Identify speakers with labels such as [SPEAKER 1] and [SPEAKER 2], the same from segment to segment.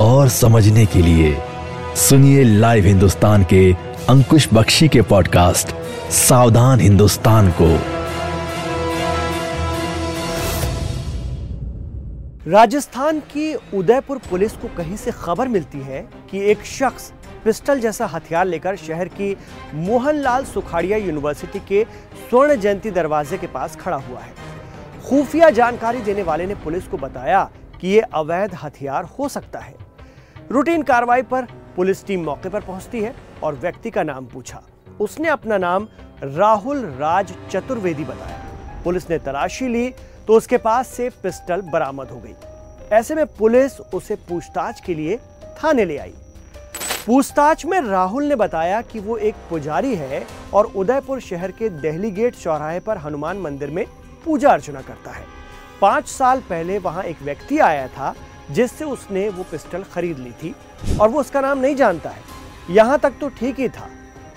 [SPEAKER 1] और समझने के लिए सुनिए लाइव हिंदुस्तान के अंकुश बख्शी के पॉडकास्ट सावधान हिंदुस्तान को।
[SPEAKER 2] राजस्थान की उदयपुर पुलिस को कहीं से खबर मिलती है कि एक शख्स पिस्टल जैसा हथियार लेकर शहर की मोहनलाल सुखाड़िया यूनिवर्सिटी के स्वर्ण जयंती दरवाजे के पास खड़ा हुआ है। खुफिया जानकारी देने वाले ने पुलिस को बताया कि ये अवैध हथियार हो सकता है। रूटीन कार्रवाई पर पुलिस टीम मौके पर पहुँचती है और व्यक्ति का नाम पूछा। उसने अपना नाम राहुल राज चतुर्वेदी बताया। पुलिस ने तलाशी ली तो उसके पास से पिस्टल बरामद हो गई। ऐसे में पुलिस उसे पूछताछ के लिए थाने ले आई। पूछताछ में राहुल ने बताया कि वो एक पुजारी है और उदयपुर शहर के दहली गेट चौराहे पर हनुमान मंदिर में पूजा अर्चना करता है। पाँच साल पहले वहाँ एक व्यक्ति आया था जिससे उसने वो पिस्टल खरीद ली थी और वो उसका नाम नहीं जानता है। यहाँ तक तो ठीक ही था,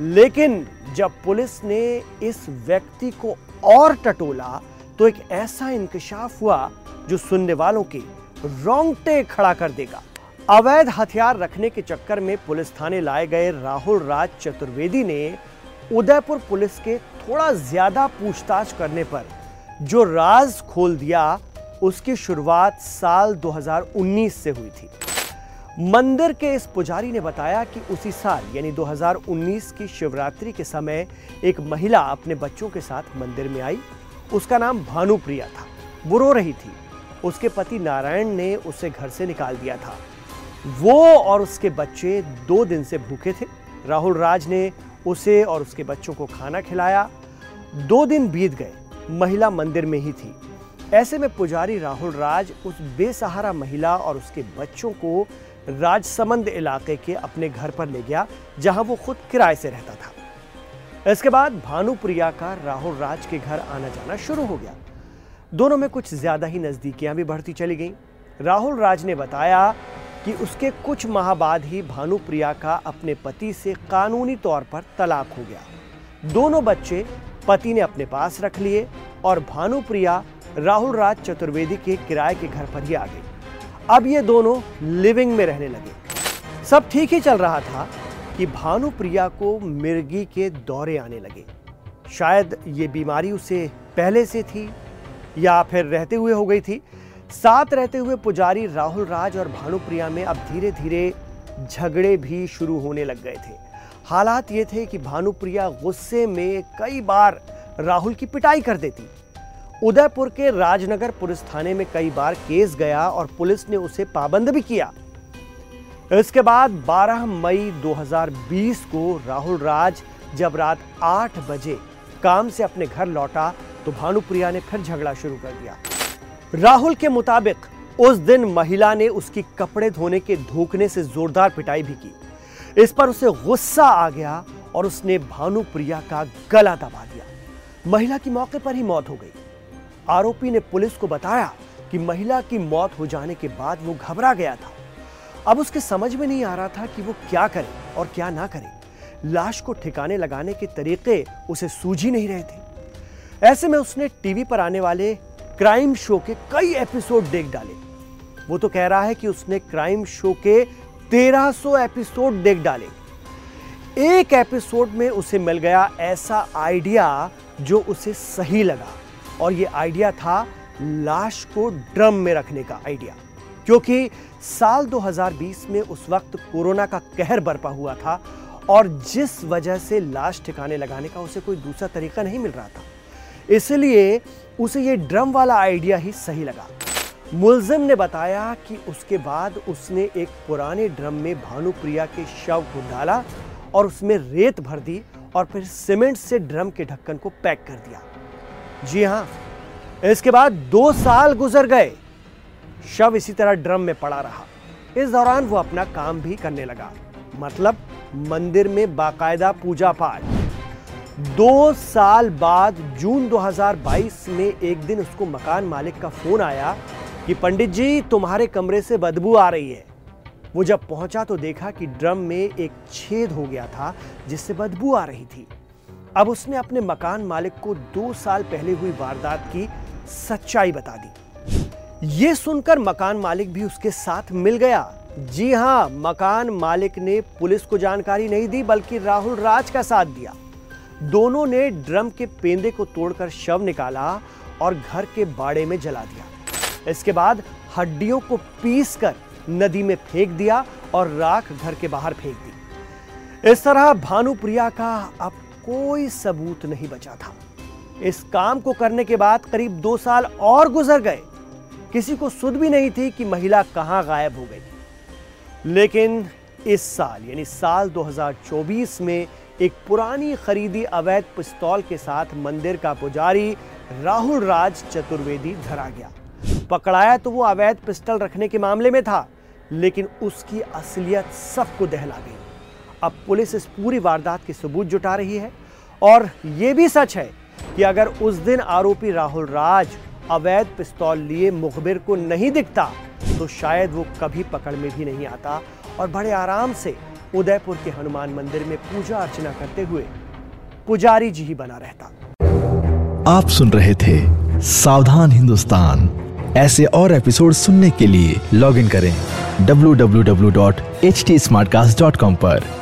[SPEAKER 2] लेकिन जब पुलिस ने इस व्यक्ति को और टटोला तो एक ऐसा इंकशाफ हुआ जो सुनने वालों के रोंगटे खड़ा कर देगा। अवैध हथियार रखने के चक्कर में पुलिस थाने लाए गए राहुल राज चतुर्वेदी ने उदयपुर पुलिस के थोड़ा ज़्यादा पूछताछ करने पर जो राज खोल दिया उसकी शुरुआत साल 2019 से हुई थी। मंदिर के इस पुजारी ने बताया कि उसी साल, यानी 2019 की शिवरात्रि के समय, एक महिला अपने बच्चों के साथ मंदिर में आई। उसका नाम भानुप्रिया था। वो रो रही थी। उसके पति नारायण ने उसे घर से निकाल दिया था। वो और उसके बच्चे दो दिन से भूखे थे। राहुल राज ने उसे और उसके बच्चों को खाना खिलाया। दो दिन बीत गए। महिला मंदिर में ही थी। ऐसे में पुजारी राहुल राज उस बेसहारा महिला और उसके बच्चों को राजसमंद इलाके के अपने घर पर ले गया, जहाँ वो खुद किराए से रहता था। इसके बाद भानुप्रिया का राहुल राज के घर आना जाना शुरू हो गया। दोनों में कुछ ज़्यादा ही नजदीकियाँ भी बढ़ती चली गईं। राहुल राज ने बताया कि उसके कुछ माह बाद ही भानुप्रिया का अपने पति से कानूनी तौर पर तलाक हो गया। दोनों बच्चे पति ने अपने पास रख लिए और भानुप्रिया राहुल राज चतुर्वेदी के किराए के घर पर ही आ गई। अब ये दोनों लिविंग में रहने लगे। सब ठीक ही चल रहा था कि भानुप्रिया को मिर्गी के दौरे आने लगे। शायद ये बीमारी उसे पहले से थी या फिर रहते हुए हो गई थी। साथ रहते हुए पुजारी राहुल राज और भानुप्रिया में अब धीरे धीरे झगड़े भी शुरू होने लग गए थे। हालात ये थे कि भानुप्रिया गुस्से में कई बार राहुल की पिटाई कर देती। उदयपुर के राजनगर पुलिस थाने में कई बार केस गया और पुलिस ने उसे पाबंद भी किया। इसके बाद 12 मई 2020 को राहुल राज जब रात 8 बजे काम से अपने घर लौटा तो भानुप्रिया ने फिर झगड़ा शुरू कर दिया। राहुल के मुताबिक उस दिन महिला ने उसकी कपड़े धोने के धोखने से जोरदार पिटाई भी की। इस पर उसे गुस्सा आ गया और उसने भानुप्रिया का गला दबा दिया। महिला की मौके पर ही मौत हो गई। आरोपी ने पुलिस को बताया कि महिला की मौत हो जाने के बाद वो घबरा गया था। अब उसके समझ में नहीं आ रहा था कि वो क्या करे और क्या ना करे। लाश को ठिकाने लगाने के तरीके उसे सूझ नहीं रहे थे। ऐसे में उसने टीवी पर आने वाले क्राइम शो के कई एपिसोड देख डाले। वो तो कह रहा है कि उसने क्राइम शो के 1300 एपिसोड देख डाले। एक एपिसोड में उसे मिल गया ऐसा आइडिया जो उसे सही लगा। और ये आइडिया था लाश को ड्रम में रखने का आइडिया, क्योंकि साल 2020 में उस वक्त कोरोना का कहर बरपा हुआ था और जिस वजह से लाश ठिकाने लगाने का उसे कोई दूसरा तरीका नहीं मिल रहा था, इसलिए उसे ये ड्रम वाला आइडिया ही सही लगा। मुलजिम ने बताया कि उसके बाद उसने एक पुराने ड्रम में भानुप्रिया के शव को डाला और उसमें रेत भर दी और फिर सीमेंट से ड्रम के ढक्कन को पैक कर दिया। जी हाँ, इसके बाद दो साल गुजर गए। शव इसी तरह ड्रम में पड़ा रहा। इस दौरान वो अपना काम भी करने लगा। मतलब मंदिर में बाकायदा पूजा पाठ दो साल बाद जून 2022 में एक दिन उसको मकान मालिक का फ़ोन आया कि, पंडित जी, तुम्हारे कमरे से बदबू आ रही है। वो जब पहुँचा तो देखा कि ड्रम में एक छेद हो गया था जिससे बदबू आ रही थी। अब उसने अपने मकान मालिक को दो साल पहले हुई वारदात की सच्चाई बता दी। ये सुनकर मकान मालिक भी उसके साथ मिल गया। जी हाँ, मकान मालिक ने पुलिस को जानकारी नहीं दी, बल्कि राहुल राज का साथ दिया। दोनों ने ड्रम के पेंदे को तोड़कर शव निकाला और घर के बाड़े में जला दिया। इसके बाद हड्डियों को पीस कर नदी में फेंक दिया और राख घर के बाहर फेंक दी। इस तरह भानुप्रिया का अब कोई सबूत नहीं बचा था। इस काम को करने के बाद करीब दो साल और गुजर गए। किसी को सुध भी नहीं थी कि महिला कहाँ गायब हो गई। लेकिन इस साल, यानी साल 2024 में एक पुरानी खरीदी अवैध पिस्तौल के साथ मंदिर का पुजारी राहुल राज चतुर्वेदी धरा गया। पकड़ाया तो वो अवैध पिस्टल रखने के मामले में था, लेकिन उसकी असलियत सबको दहला गई। अब पुलिस इस पूरी वारदात के सबूत जुटा रही है। और यह भी सच है कि अगर उस दिन आरोपी राहुल राज अवैध पिस्तौल लिए मुखबिर को नहीं दिखता तो शायद वो कभी पकड़ में भी नहीं आता और बड़े आराम से उदयपुर के हनुमान मंदिर में पूजा अर्चना करते हुए पुजारी जी ही बना रहता।
[SPEAKER 1] आप सुन रहे थे सावधान हिंदुस्तान। ऐसे और एपिसोड सुनने के लिए लॉग इन करें www.htsmartcast.com पर।